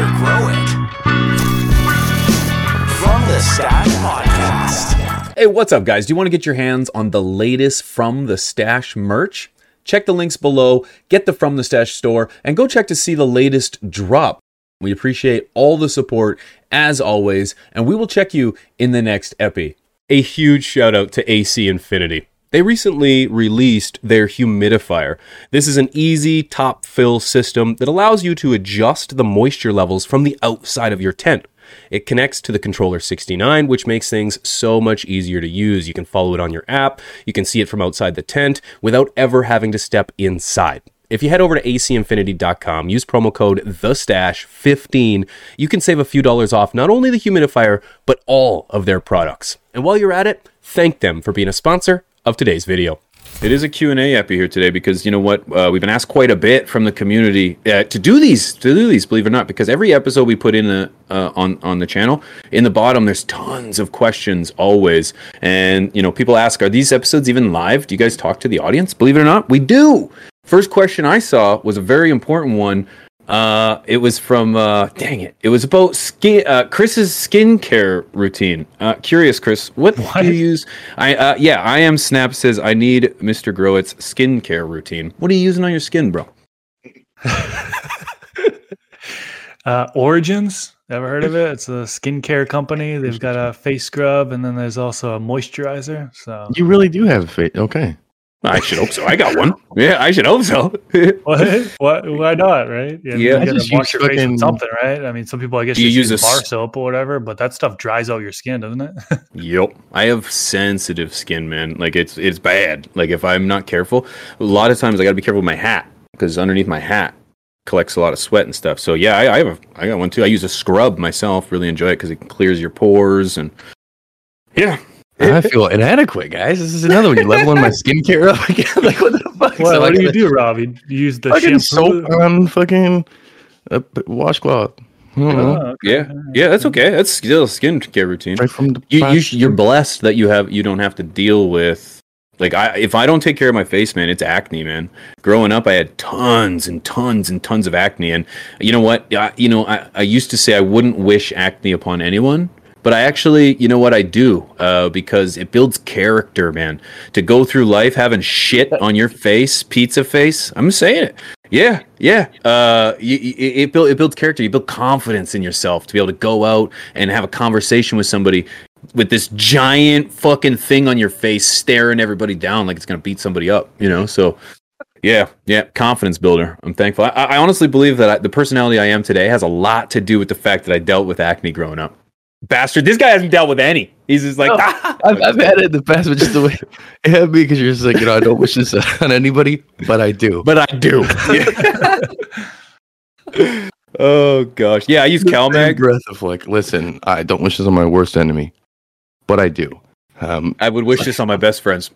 It. From the Stash Podcast. Hey, what's up, guys? Do you want to get your hands on the latest From the Stash merch? Check the links below, get the From the Stash store, and go check to see the latest drop. We appreciate all the support, as always, and we will check you in the next epi. A huge shout out to AC Infinity. They recently released their humidifier. This is an easy top fill system that allows you to adjust the moisture levels from the outside of your tent. It connects to the controller 69, which makes things so much easier to use. You can follow it on your app, you can see it from outside the tent without ever having to step inside. If you head over to acinfinity.com, use promo code THESTASH15, you can save a few dollars off not only the humidifier, but all of their products. And while you're at it, thank them for being a sponsor of today's video. It is a Q&A epi here today because you know what uh, we've been asked quite a bit from the community uh, to do these to do these believe it or not because every episode we put in the uh, on on the channel in the bottom there's tons of questions always. And you know people ask are these episodes even live? Do you guys talk to the audience? Believe it or not we do. First question I saw was a very important one uh, it was from uh, dang it. It was about skin. Uh, Chris's skincare routine. Uh, curious, Chris, what, What? do you use? I uh, yeah, I am Snap says I need Mr. Grow It's skincare routine. What are you using on your skin, bro? Uh, Origins, ever heard of it? It's a skincare company. They've got a face scrub, and then there's also a moisturizer. So You really do have a face. Okay. I should hope so. I got one. Yeah, I should hope so. what? what? Why not? Right? Yeah. I mean, you gotta wash use your face fucking- with something, right? I mean, some people, I guess, you just use use a bar soap or whatever, but that stuff dries out your skin, doesn't it? Yep. I have sensitive skin, man. Like it's it's bad. Like if I'm not careful, a lot of times I got to be careful with my hat because underneath my hat collects a lot of sweat and stuff. So yeah, I, I have a I got one too. I use a scrub myself. Really enjoy it because it clears your pores and yeah. I feel inadequate, guys. This is another one. You're leveling my skincare up again. like, what the fuck? what, So, what like, do you do, Rob? You you use the Fucking shampoo? soap on fucking uh, washcloth. I don't. Oh, okay. Yeah, yeah, that's okay. That's still a skincare routine. Right from the You, you, you're blessed that you have you don't have to deal with like I if I don't take care of my face, man, it's acne, man. Growing up, I had tons and tons and tons of acne, and you know what? I, you know, I, I used to say I wouldn't wish acne upon anyone, but I actually, you know what, I do uh, because it builds character, man. To go through life having shit on your face, pizza face. I'm saying it. Yeah, yeah. Uh, you, you, it build, it builds character. You build confidence in yourself to be able to go out and have a conversation with somebody with this giant fucking thing on your face, staring everybody down like it's gonna beat somebody up. You know, so. Yeah, yeah, confidence builder. I'm thankful. I, I honestly believe that I, the personality I am today has a lot to do with the fact that I dealt with acne growing up. Bastard, this guy hasn't dealt with any. He's just like, "Ah." I've, I've had it in the past, but just the way it had me because you're just like, you know, I don't wish this on anybody, but I do. but I do. oh gosh, yeah, I use Same CalMag. breath of like, listen, I don't wish this on my worst enemy, but I do. Um, I would wish this on my best friends.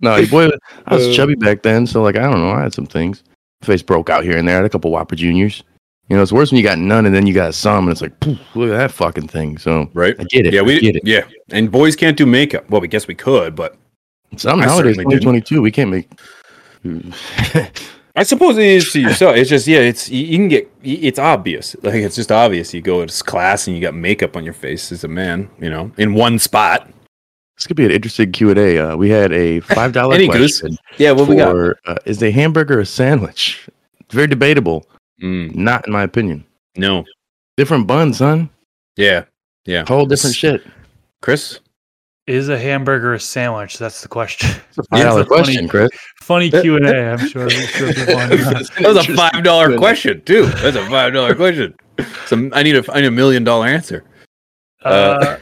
no, your boy, I was Uh, chubby back then, so like, I don't know, I had some things. Face broke out here and there. I had a couple Whopper Juniors. You know, it's worse when you got none and then you got some, and it's like, poof, look at that fucking thing. So Right? I get it. Yeah, I we get it. Yeah, and boys can't do makeup. Well, we guess we could, but Some nowadays, certainly 2022, we can't make. I suppose it is to yourself. It's just yeah, it's you, you can get it's obvious. Like it's just obvious. You go to class and you got makeup on your face as a man, you know, in one spot. this could be an interesting Q and A. Uh, we had a five dollar Any goose? question Yeah, what we got? for uh, is a hamburger a sandwich? It's very debatable. Mm, Not in my opinion. no. Different bun, son. Yeah. Yeah. Whole different shit. Chris? Is a hamburger a sandwich? That's the question. It's a five dollar it's a funny- question, Chris. Funny Q and A. I'm sure. I'm sure people want to know. That was a five dollar question too. That's a five dollar question. So I need a I need a million dollar answer. Uh,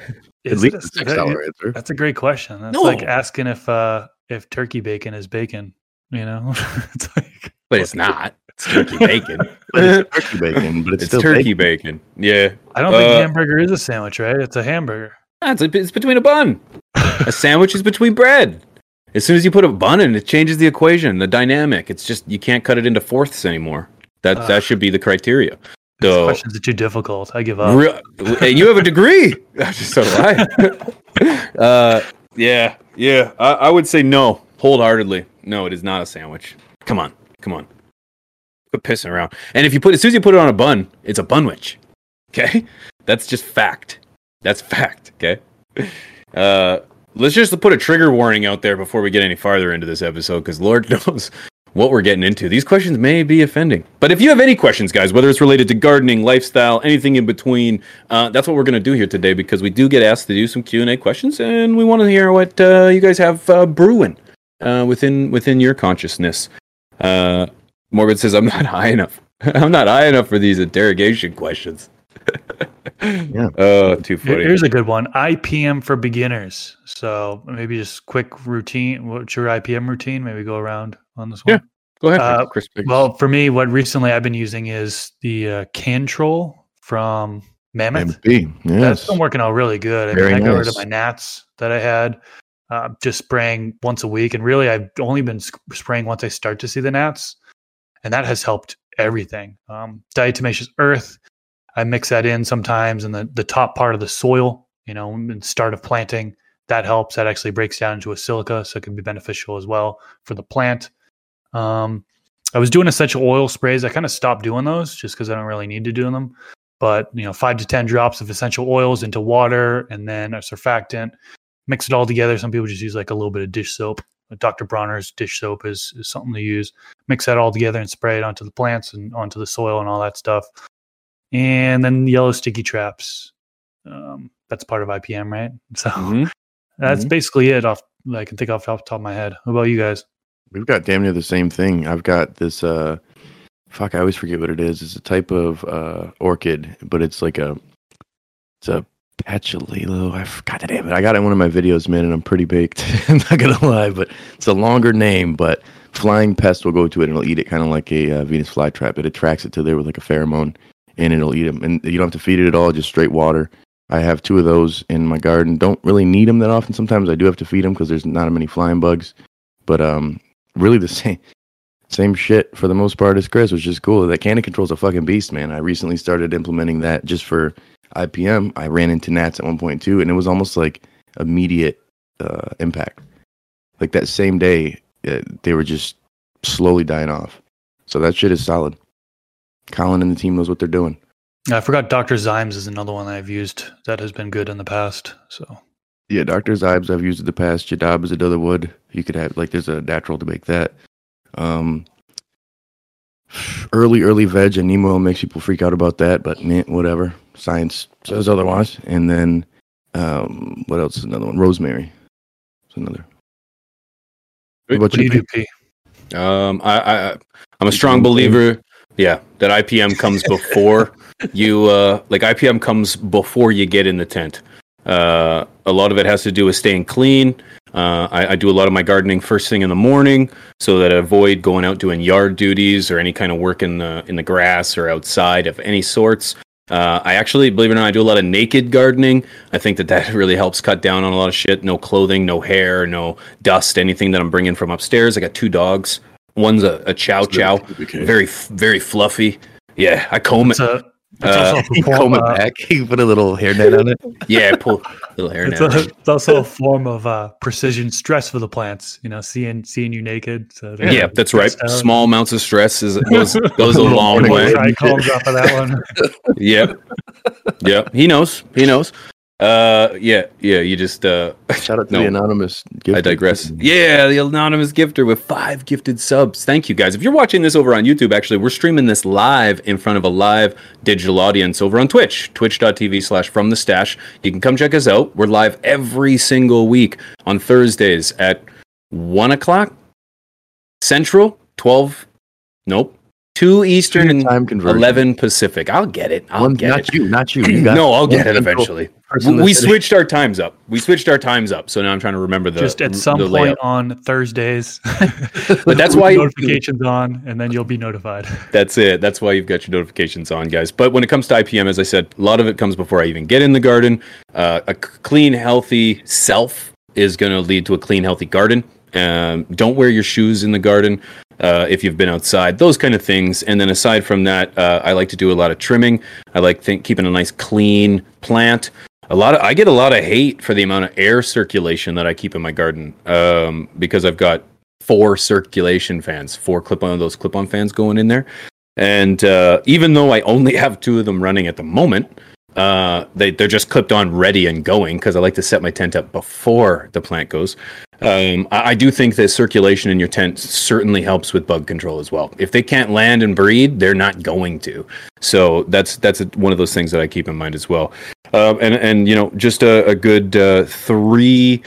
At least it a a- six dollar answer. That's a great question. That's No. like asking if uh if turkey bacon is bacon. You know, it's like But it's not. It's turkey bacon. But it's turkey bacon, but it's, it's still turkey bacon. bacon. Yeah. I don't think Uh, hamburger is a sandwich, right? It's a hamburger. It's, it's between a bun. a sandwich is between bread. As soon as you put a bun in, it changes the equation, the dynamic. It's just you can't cut it into fourths anymore. That Ugh. that should be the criteria. These So, questions are too difficult. I give up. Real, and you have a degree. so do I. uh, yeah, yeah. I, I would say no, wholeheartedly. No, it is not a sandwich. Come on, come on. Quit pissing around. And if you put as soon as you put it on a bun, it's a bunwich. Okay, that's just fact. That's fact. Okay. Uh, let's just put a trigger warning out there before we get any farther into this episode, because Lord knows what we're getting into. These questions may be offending. But if you have any questions, guys, whether it's related to gardening, lifestyle, anything in between, uh, that's what we're going to do here today because we do get asked to do some Q and A questions, and we want to hear what uh, you guys have uh, brewing uh, within within your consciousness. Morbid says, "I'm not high enough. I'm not high enough for these interrogation questions." Yeah. Oh, too funny. Here's a good one. IPM for beginners. So maybe just quick routine. What's your IPM routine? Maybe go around on this one. Yeah. Go ahead, Uh, Chris. Well, for me, what recently I've been using is the uh, CannControl from Mammoth. MP. That's Yes. been working out really good. I, Very mean, I got rid of my gnats that I had, uh, just spraying once a week. And really, I've only been sc- spraying once I start to see the gnats. And that has helped everything. Um, diatomaceous earth, I mix that in sometimes in the, the top part of the soil, you know, the start of planting. That helps. That actually breaks down into a silica, so it can be beneficial as well for the plant. Um, I was doing essential oil sprays. I kind of stopped doing those just because I don't really need to do them but you know five to ten drops of essential oils into water and then a surfactant mix it all together some people just use like a little bit of dish soap dr bronner's dish soap is, is something to use mix that all together and spray it onto the plants and onto the soil and all that stuff and then yellow sticky traps um, that's part of ipm right so Mhm. that's Mhm. basically it off i can think off, off the top of my head what about you guys We've got damn near the same thing. I've got this uh fuck, I always forget what it is. It's a type of uh orchid, but it's like a it's a patchoulilo. I forgot the name. I got it in one of my videos, man, and I'm pretty baked. I'm not gonna lie, but it's a longer name, but flying pest will go to it and it'll eat it kind of like a uh, Venus flytrap. It attracts it to there with like a pheromone and it'll eat them. And you don't have to feed it at all, just straight water. I have two of those in my garden. Don't really need them that often. Sometimes I do have to feed them because there's not many flying bugs. But um, really the same same shit for the most part as Chris, which is cool. That CannControl's a fucking beast, man. I recently started implementing that just for IPM. I ran into gnats at one point too, and it was almost like immediate uh, impact. Like that same day, they were just slowly dying off. So that shit is solid. Colin and the team knows what they're doing. i forgot dr zymes is another one that i've used that has been good in the past so Yeah, Doctor Zymes I've used in the past. JADAM is another wood. You could have like there's a natural to make that. Um, early early veg and neem oil makes people freak out about that, but meh, whatever. Science says otherwise. And then um, what else is another one? Rosemary. It's another. What about what do you you? do p Um, I, I I'm a strong believer. Yeah, that IPM comes before you. Uh, like IPM comes before you get in the tent. Uh, a lot of it has to do with staying clean. Uh, I, I do a lot of my gardening first thing in the morning, so that I avoid going out doing yard duties or any kind of work in the in the grass or outside of any sorts. Uh, I actually, believe it or not, I do a lot of naked gardening. I think that that really helps cut down on a lot of shit. No clothing, no hair, no dust, anything that I'm bringing from upstairs. I got two dogs. One's a, a chow chow, very very fluffy. Yeah, I comb it. a it's Uh, also a comb it back. You put a little hairnet on it. Yeah, I pull little hair It's, a, it's also a form of uh, precision stress for the plants. You know, seeing seeing you naked. So they're Yeah, that's right. stressed out. Small amounts of stress is goes goes a long way. Try combs off of that one. Yep. Yep. He knows. He knows. Uh yeah, yeah, you just uh Shout out to No. the anonymous. I gifter. digress. Yeah, the anonymous gifter with five gifted subs. Thank you guys. If you're watching this over on YouTube, actually, we're streaming this live in front of a live digital audience over on Twitch, twitch.tv slash from the stash. You can come check us out. We're live every single week on Thursdays at one o'clock Central, 12, nope, 2 Eastern, and time conversion. 11 Pacific. I'll get it. I'll One, get not it. you, not you. you got No, I'll get it eventually. Person We the switched our times up. We switched our times up. So now I'm trying to remember the Just at some point layout. on Thursdays. But that's why notifications on, and then you'll be notified. That's it. That's why you've got your notifications on, guys. But when it comes to IPM, as I said, a lot of it comes before I even get in the garden. Uh, a c- clean, healthy self is going to lead to a clean, healthy garden. Um, don't wear your shoes in the garden uh, if you've been outside. Those kind of things. And then aside from that, uh, I like to do a lot of trimming. I like think keeping a nice, clean plant. A lot of I get a lot of hate for the amount of air circulation that I keep in my garden um, because I've got four circulation fans, four clip on those clip on fans going in there. And uh, even though I only have two of them running at the moment, uh, they they're just clipped on, ready and going because I like to set my tent up before the plant goes. Um, I, I do think that circulation in your tent certainly helps with bug control as well. If they can't land and breed, they're not going to. So that's that's a, one of those things that I keep in mind as well. Um, and and you know just a, a good uh, three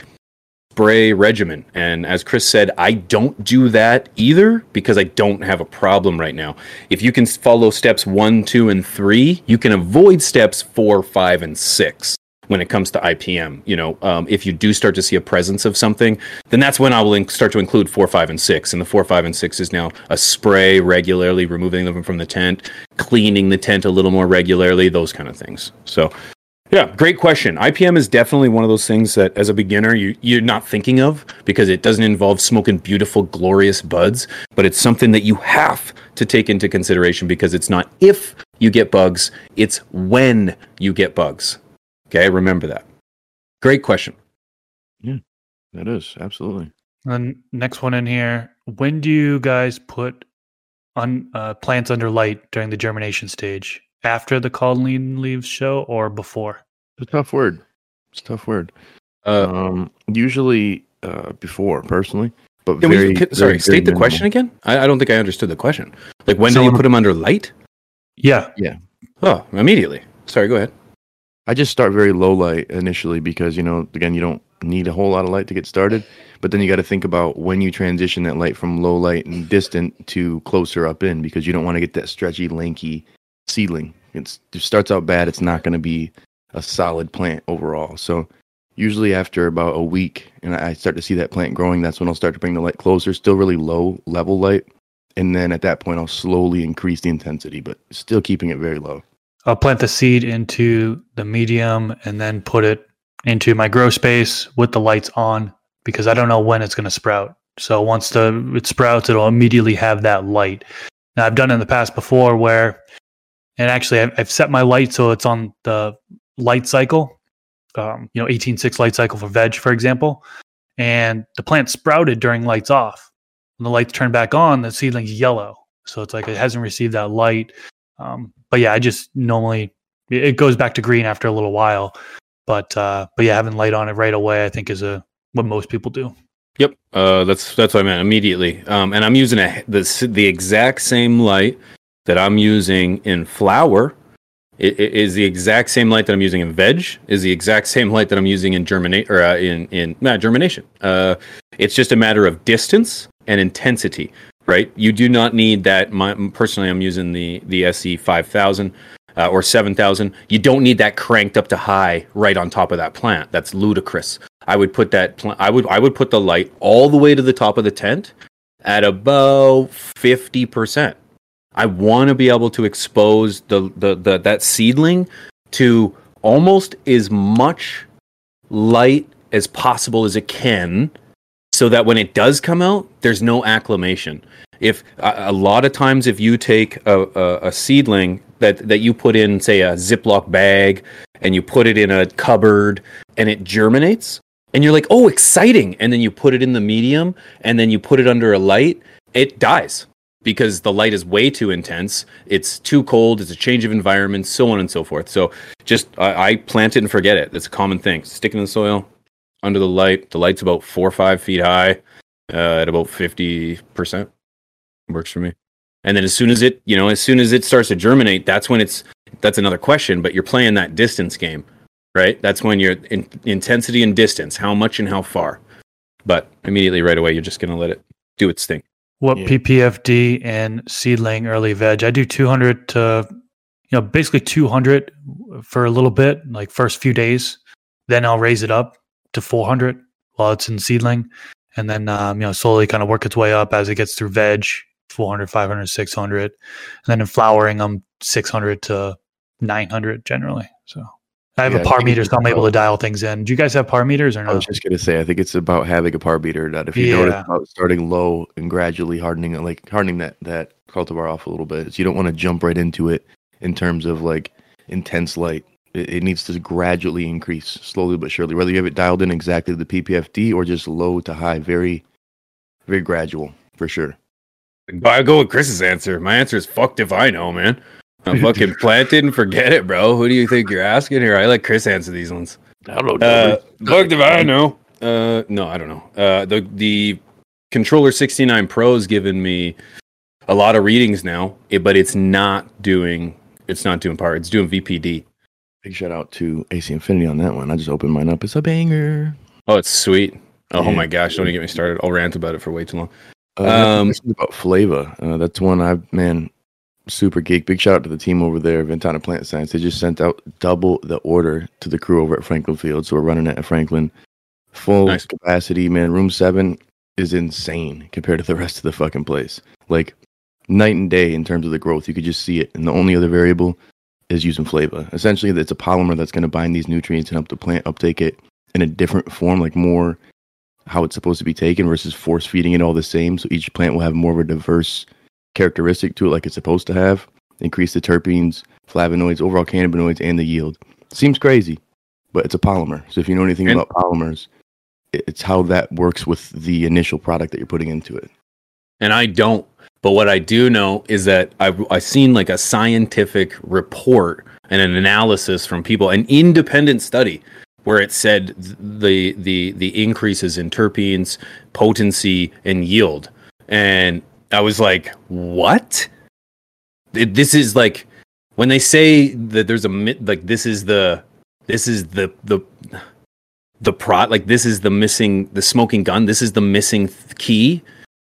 spray regimen. And as Chris said, I don't do that either because I don't have a problem right now. If you can follow steps one, two, and three, you can avoid steps four, five, and six when it comes to IPM. You know, um, if you do start to see a presence of something, then that's when I will inc- start to include four, five, and six. And the four, five, and six is now a spray regularly, removing them from the tent, cleaning the tent a little more regularly, those kind of things. So yeah, great question. IPM is definitely one of those things that, as a beginner, you, you're not thinking of because it doesn't involve smoking beautiful, glorious buds, but it's something that you have to take into consideration because it's not if you get bugs, it's when you get bugs. Okay, remember that. Great question. Yeah, that is absolutely. And next one in here. When do you guys put on uh, plants under light during the germination stage? After the cauline leaves show or before? It's a tough word. It's a tough word. Uh, Um, usually uh, before, personally, but very, we, can- very, sorry, very state the question again. I, I don't think I understood the question. Like, when So do you put them under light? Yeah, yeah. Oh, immediately. Sorry, go ahead. I just start very low light initially because you know, again, you don't need a whole lot of light to get started. But then you got to think about when you transition that light from low light and distant to closer up in because you don't want to get that stretchy, lanky seedling. It's, it starts out bad. It's not going to be a solid plant overall. So usually after about a week and I start to see that plant growing, that's when I'll start to bring the light closer. Still really low level light. And then at that point, I'll slowly increase the intensity, but still keeping it very low. I'll plant the seed into the medium and then put it into my grow space with the lights on because I don't know when it's going to sprout. So once the it sprouts, it'll immediately have that light. Now I've done in the past before where, and actually I've, I've set my light so it's on the light cycle, um, you know, 18.6 light cycle for veg, for example, and the plant sprouted during lights off. When the lights turn back on, the seedling's yellow. So it's like it hasn't received that light. Um, but yeah, I just normally it goes back to green after a little while. But uh, but yeah, having light on it right away, I think is a what most people do. Yep, uh, that's that's what I meant immediately. Um, and I'm using a, the the exact same light that I'm using in flower. Is the exact same light that I'm using in veg. Is the exact same light that I'm using in germinate or uh, in in nah, germination. Uh, it's just a matter of distance and intensity, right? You do not need that. My, personally, I'm using the the SE five thousand uh, or 7000 you don't need that cranked up to high right on top of that plant that's ludicrous i would put that pl- i would i would put the light all the way to the top of the tent at about 50% i want to be able to expose the, the the that seedling to almost as much light as possible as it can so that when it does come out there's no acclimation. If a, lot of times if you take a, a, a seedling that that you put in say a ziploc bag and you put it in a cupboard and it germinates and you're like oh exciting! And then you put it in the medium and then you put it under a light it dies because the light is way too intense it's too cold it's a change of environment so on and so forth. So just i, I plant it and forget it. It's a common thing. Stick it in the soil under the light the light's about four or five feet high uh, at about 50% works for me. And then as soon as it you know as soon as it starts to germinate that's when it's that's another question but you're playing that distance game right? That's when you're in intensity and distance how much and how far. But immediately right away you're just going to let it do its thing What Yeah. PPFD and seedling early veg? I do 200 to, you know, basically 200 for a little bit, like first few days. Then I'll raise it up to 400 while it's in seedling. And then, um, you know, slowly kind of work its way up as it gets through veg 400, 500, 600. And then in flowering, I'm 600 to 900 generally. So I have Yeah, a I par meter, so I'm able to dial things in. Do you guys have par meters or not? I no? was just gonna say, I think it's about having a par meter that if you Yeah. notice about starting low and gradually hardening it, like hardening that that cultivar off a little bit, So you don't want to jump right into it in terms of like intense light. It, it needs to gradually increase, slowly but surely. Whether you have it dialed in exactly to the PPFD or just low to high, very, very gradual for sure. I go with Chris's answer. My answer is fucked if I know, man. I'm fucking planted and forget it, bro. Who do you think you're asking here? I let Chris answer these ones. I don't know. Uh, fucked if I know. Uh, no, I don't know. Uh, the the controller 69 Pro's given me a lot of readings now, but it's not doing it's not doing power. It's doing VPD. Big shout out to AC Infinity on that one. I just opened mine up. It's a banger. Oh, it's sweet. Oh, Yeah. my gosh! Don't even get me started. I'll rant about it for way too long. Uh, Um, about Flava. Uh, that's one I've man, super geek. Big shout out to the team over there, Ventana Plant Science. They just sent out double the order to the crew over at Franklin Field, so we're running it at Franklin, full Nice. capacity. Man, room seven is insane compared to the rest of the fucking place. Like night and day in terms of the growth. You could just see it, and the only other variable is using Flava. Essentially, it's a polymer that's going to bind these nutrients and help the plant uptake it in a different form, like more how it's supposed to be taken versus force feeding it all the same. So each plant will have more of a diverse characteristic to it, like it's supposed to have. Increase the terpenes, flavonoids, overall cannabinoids, and the yield. Seems crazy, but it's a polymer. So if you know anything And- about polymers, it's how that works with the initial product that you're putting into it. and I don't. But what I do know is that I've I seen like a scientific report and an analysis from people, an independent study where it said the the the increases in terpenes, potency, and yield, and I was like, what? This is like when they say that there's a like this is the this is the the the pro like this is the missing the smoking gun this is the missing th- key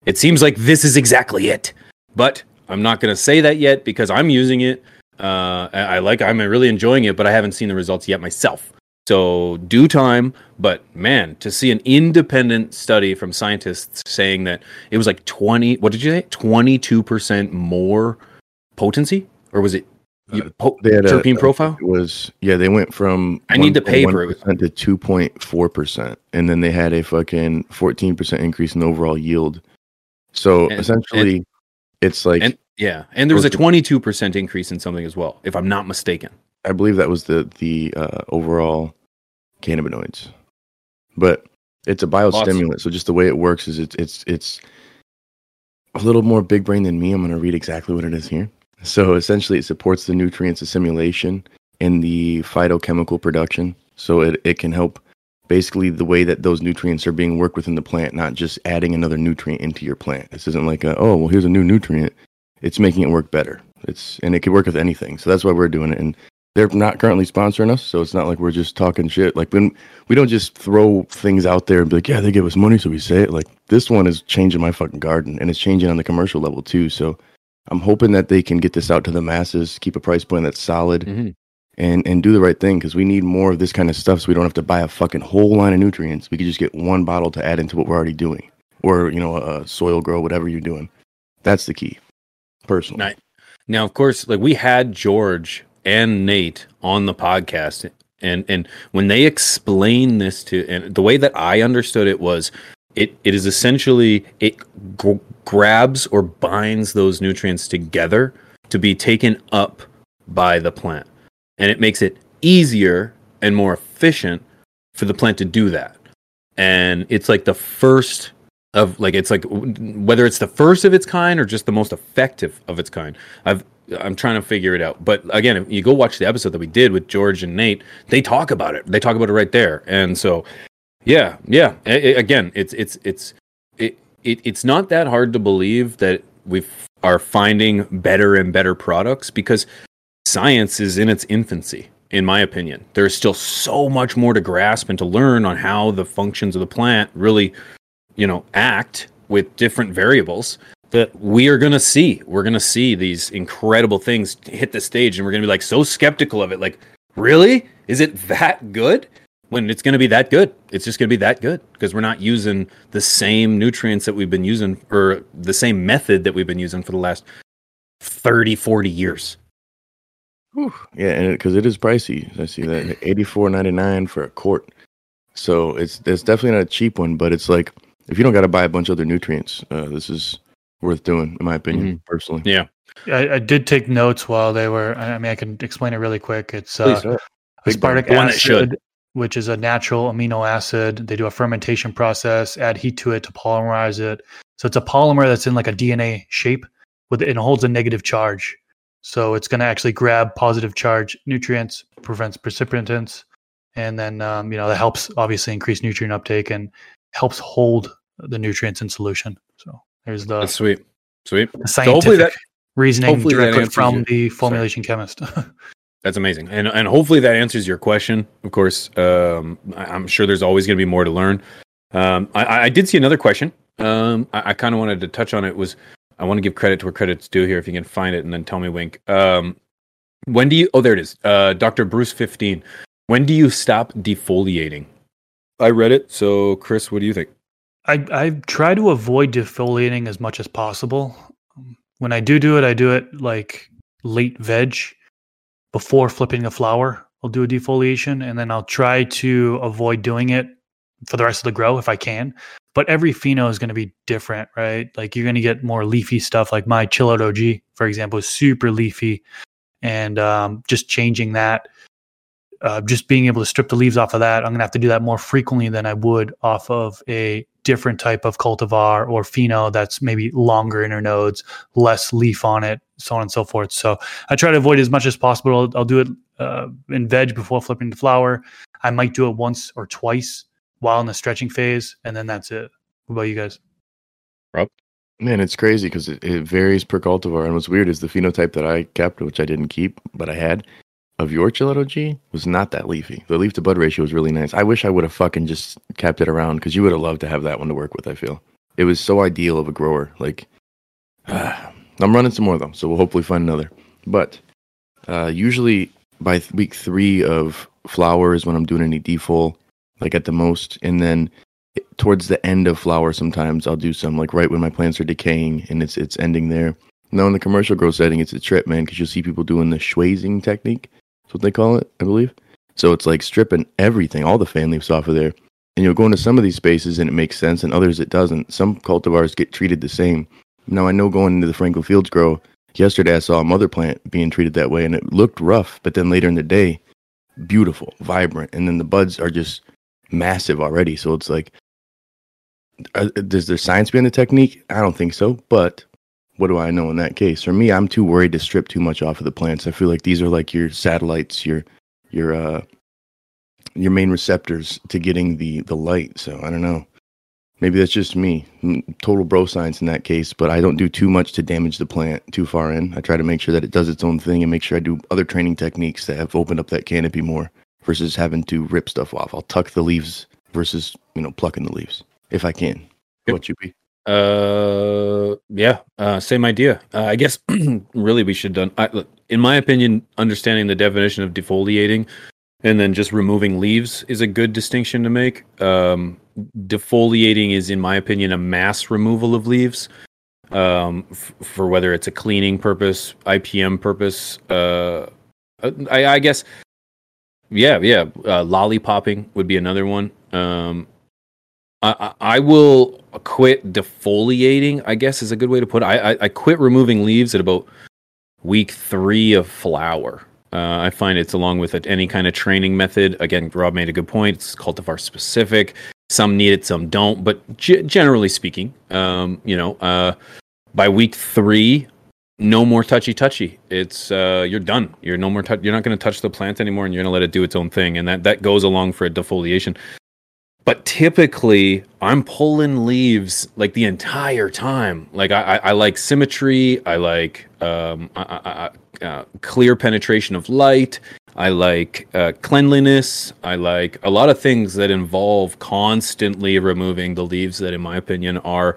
it seems like this is exactly it. But I'm not going to say that yet because I'm using it. Uh, I, I like. I'm really enjoying it, but I haven't seen the results yet myself. So due time. But man, to see an independent study from scientists saying that it was like 20. What did you say? 22 percent more potency, or was it uh, you- po- They had a- terpene profile? It was yeah, they went from I need the paper. 1.1% to two point four percent, and then they had a fucking fourteen percent increase in overall yield. So And- essentially, it's like And yeah, and there was a 22 percent increase in something as well, if I'm not mistaken. I believe that was the the uh, overall cannabinoids, but it's a biostimulant. So just the way it works is it's it's it's a little more big brain than me. I'm going to read exactly what it is here. So essentially, it supports the nutrients assimilation and the phytochemical production. So it it can help basically the way that those nutrients are being worked within the plant, not just adding another nutrient into your plant. This isn't like a, oh well, here's a new nutrient. It's making it work better. It's and it can work with anything. So that's why we're doing it. And they're not currently sponsoring us, so it's not like we're just talking shit. Like when we don't just throw things out there and be like, yeah, they give us money, so we say it. Like this one is changing my fucking garden, and it's changing on the commercial level too. So I'm hoping that they can get this out to the masses, keep a price point that's solid, Mhm. and and do the right thing because we need more of this kind of stuff, so we don't have to buy a fucking whole line of nutrients. We could just get one bottle to add into what we're already doing, or you know, a soil grow, whatever you're doing. That's the key, personally. Nice. Now, of course, like we had George and Nate on the podcast, and and when they explained this to, and the way that I understood it was, it it is essentially it g- grabs or binds those nutrients together to be taken up by the plant, and it makes it easier and more efficient for the plant to do that. And it's like the first of like it's like whether it's the first of its kind or just the most effective of its kind. I've I'm trying to figure it out. But again, if you go watch the episode that we did with George and Nate, they talk about it. They talk about it right there. And so, yeah, yeah. Again, it's it's it's it, it it's not that hard to believe that we are finding better and better products because science is in its infancy in my opinion there's still so much more to grasp and to learn on how the functions of the plant really you know act with different variables that we are going to see we're going to see these incredible things hit the stage and we're going to be like so skeptical of it like really is it that good when it's going to be that good it's just going to be that good because we're not using the same nutrients that we've been using or the same method that we've been using for the last 30 40 years Whew. Yeah, and because it is pricey. I see that eighty four ninety nine for a quart. So it's it's definitely not a cheap one, but it's like if you don't got to buy a bunch of other nutrients, uh, this is worth doing, in my opinion, personally. yeah I, I did take notes while they were. I mean, I can explain it really quick. It's uh, Please, aspartic The one that should. acid, which is a natural amino acid. They do a fermentation process, add heat to it to polymerize it, So it's a polymer that's in like a DNA shape with it holds a negative charge. So it's going to actually grab positive charge nutrients, prevents precipitants, and then um, you know that helps obviously increase nutrient uptake and helps hold the nutrients in solution. So there's the, That's sweet. Sweet. the So hopefully scientific that reasoning hopefully directly answers from your- the sorry. formulation chemist. That's amazing, and and hopefully that answers your question. Of course, um, I, I'm sure there's always going to be more to learn. Um, I, I did see another question. Um, I, I kind of wanted to touch on it. Was I want to give credit to where credit's due here. If you can find it, and then tell me, Wink. Um, when do you? Oh, there it is. Uh, Doctor Bruce fifteen. When do you stop defoliating? I read it. So, Chris, what do you think? I I try to avoid defoliating as much as possible. When I do do it, I do it like late veg before flipping the flower. I'll do a defoliation, and then I'll try to avoid doing it for the rest of the grow if I can. But every pheno is going to be different, right? Like you're going to get more leafy stuff. Like my Chill Out OG, for example, is super leafy, and um, just changing that uh, just being able to strip the leaves off of that, I'm going to have to do that more frequently than I would off of a different type of cultivar or pheno that's maybe longer internodes, less leaf on it, so on and so forth. So I try to avoid as much as possible. I'll, I'll do it uh, in veg before flipping to flower. I might do it once or twice while in the stretching phase, and then that's it. What about you guys? Man, it's crazy because it, it varies per cultivar. And what's weird is the phenotype that I kept, which I didn't keep, but I had of your Gelato G was not that leafy. The leaf to bud ratio was really nice. I wish I would have fucking just kept it around because you would have loved to have that one to work with. I feel it was so ideal of a grower. Like, I'm running some more though, so we'll hopefully find another. But uh, usually by th- week three of flower is when I'm doing any defol, like at the most, and then towards the end of flower sometimes I'll do some like right when my plants are decaying and it's it's ending there. Now in the commercial grow setting it's a trip, man, because you'll see people doing the schwazing technique. That's what they call it, I believe. So it's like stripping everything, all the fan leaves off of there. And you'll go into some of these spaces and it makes sense, and others it doesn't. Some cultivars get treated the same. Now I know going into the Franklin Fields grow, yesterday I saw a mother plant being treated that way and it looked rough, but then later in the day, beautiful, vibrant, and then the buds are just massive already. So it's like uh, does there science behind the technique? I don't think so, but what do I know in that case? For me, I'm too worried to strip too much off of the plants. I feel like these are like your satellites, your your uh your main receptors to getting the the light. So I don't know. Maybe that's just me. Mm, Total bro science in that case, but I don't do too much to damage the plant too far in. I try to make sure that it does its own thing and make sure I do other training techniques that have opened up that canopy more versus having to rip stuff off. I'll tuck the leaves versus, you know, plucking the leaves if I can. Yep. What you be? Uh, yeah, uh, same idea. Uh, I guess really we should done. I, look, in my opinion, understanding the definition of defoliating and then just removing leaves is a good distinction to make. Um, defoliating is, in my opinion, a mass removal of leaves. Um, f- for whether it's a cleaning purpose, IPM purpose. Uh, I, I guess. Yeah, yeah. Uh, lollipopping would be another one. Um, I, I will quit defoliating. I guess is a good way to put it. I, I, I quit removing leaves at about week three of flower. Uh, I find it's along with it, any kind of training method. Again, Rob made a good point. It's cultivar specific. Some need it, some don't. But g- generally speaking, um, you know, uh, by week three, no more touchy touchy. It's uh, you're done. You're no more. tou- you're not going to touch the plant anymore, and you're going to let it do its own thing. And that that goes along for a defoliation. But typically, I'm pulling leaves like the entire time. Like I, I, I like symmetry. I like um, I, uh, clear penetration of light. I like uh, cleanliness. I like a lot of things that involve constantly removing the leaves that, in my opinion, are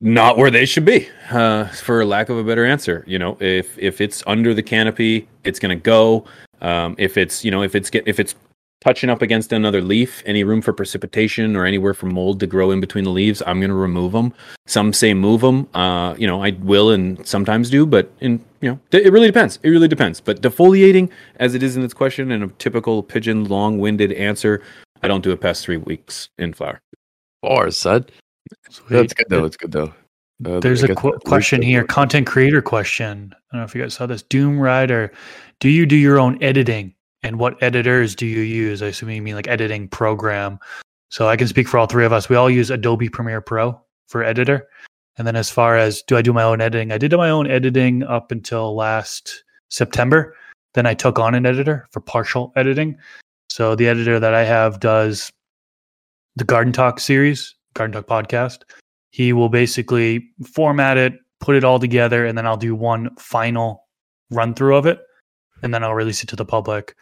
not where they should be. Uh, for lack of a better answer, you know, if if it's under the canopy, it's to go. Um, if it's you know if it's get if it's touching up against another leaf, any room for precipitation or anywhere for mold to grow in between the leaves, I'm going to remove them. Some say move them. Uh, you know, I will and sometimes do, but in you know, it really depends. It really depends. But defoliating, as it is in its question, and a typical pigeon long-winded answer, I don't do it past three weeks in flower. Bars, son. That's good though. It's good though. Uh, There's a qu- question here, content creator question. I don't know if you guys saw this. Doom Rider, do you do your own editing? And what editors do you use? I assume you mean like editing program. So I can speak for all three of us. We all use Adobe Premiere Pro for editor. And then as far as do I do my own editing, I did my own editing up until last September. Then I took on an editor for partial editing. So the editor that I have does the Garden Talk series, Garden Talk podcast. He will basically format it, put it all together, and then I'll do one final run through of it, and then I'll release it to the public.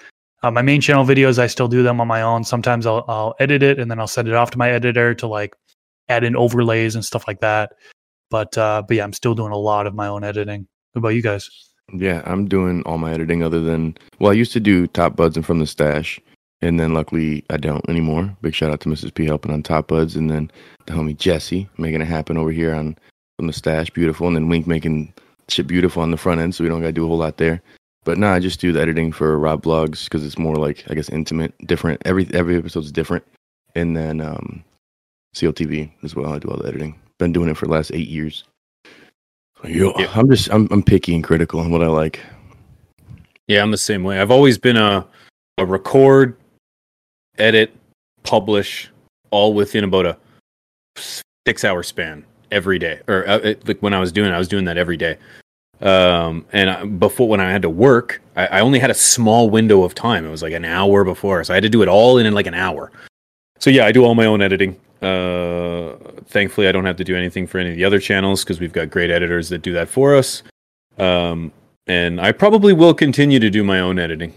Uh, my main channel videos, I still do them on my own. Sometimes I'll, I'll edit it and then I'll send it off to my editor to like add in overlays and stuff like that. But uh, but yeah, I'm still doing a lot of my own editing. What about you guys? Yeah, I'm doing all my editing other than well, I used to do Top Buds and From the Stash, and then luckily I don't anymore. Big shout out to Mrs. P helping on Top Buds, and then the homie Jesse making it happen over here on From the Stash, beautiful, and then Wink making shit beautiful on the front end, so we don't gotta do a whole lot there. But no, I just do the editing for Rob Blogs because it's more like I guess intimate, different. Every every episode's different, and then um, CLTV as well. I do all the editing. Been doing it for the last eight years. So, yo, Yeah. I'm just I'm I'm picky and critical on what I like. Yeah, I'm the same way. I've always been a a record, edit, publish, all within about a six hour span every day. Or uh, it, like when I was doing, it, I was doing that every day. Um, and before when I had to work, I, I only had a small window of time. It was like an hour before, so I had to do it all in in like an hour. So yeah, I do all my own editing. Uh, thankfully, I don't have to do anything for any of the other channels because we've got great editors that do that for us. Um, and I probably will continue to do my own editing.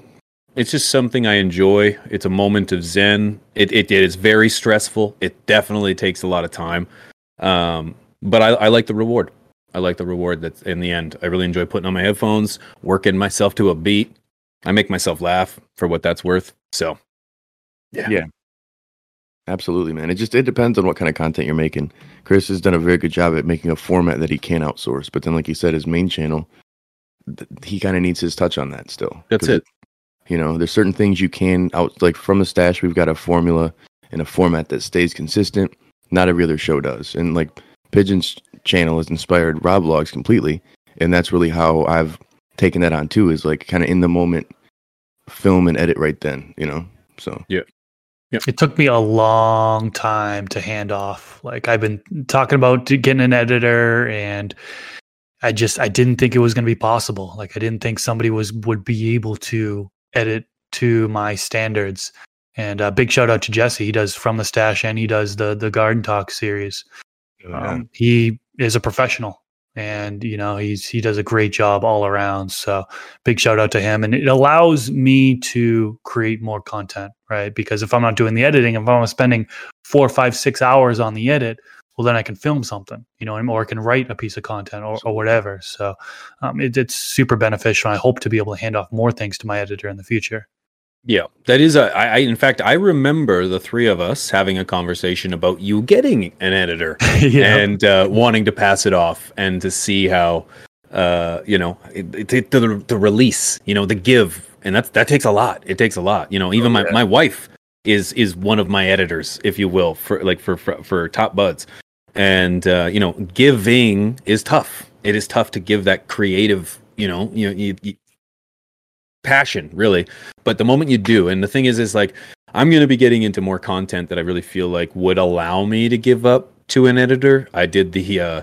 It's just something I enjoy. It's a moment of zen. It it, it is very stressful. It definitely takes a lot of time. Um, but I, I like the reward. I like the reward that's in the end. I really enjoy putting on my headphones, working myself to a beat. I make myself laugh for what that's worth. So, yeah. Yeah. Absolutely, man. It just it depends on what kind of content you're making. Chris has done a very good job at making a format that he can outsource, but then, like he said, his main channel, th- he kind of needs his touch on that still. That's it. You know, there's certain things you can out like from the stash. We've got a formula and a format that stays consistent. Not every other show does, and like Pigeon's channel has inspired Rob Logs completely, and that's really how I've taken that on too. Is like kind of in the moment, film and edit right then. You know, so yeah. It took me a long time to hand off. Like I've been talking about getting an editor and I just I didn't think it was going to be possible. Like I didn't think somebody was would be able to edit to my standards. And uh, big shout out to Jesse. He does from the stash and he does the the Garden Talk series. Um, he is a professional and you know he's he does a great job all around so big shout out to him and it allows me to create more content right? Because if i'm not doing the editing if i'm spending four five six hours on the edit well then i can film something you know or i can write a piece of content or, or whatever so um, it, it's super beneficial i hope to be able to hand off more things to my editor in the future Yeah, that is a. I, I in fact I remember the three of us having a conversation about you getting an editor yeah and uh, wanting to pass it off and to see how, uh, you know, it, it, the the release, you know, the give, and that's that takes a lot. It takes a lot. You know, even my my wife is is one of my editors, if you will, for like for for, for Top Buds, and uh, you know, giving is tough. It is tough to give that creative, you know, you know, you, you, passion really. But the moment you do and the thing is is like i'm going to be getting into more content that i really feel like would allow me to give up to an editor. I did the uh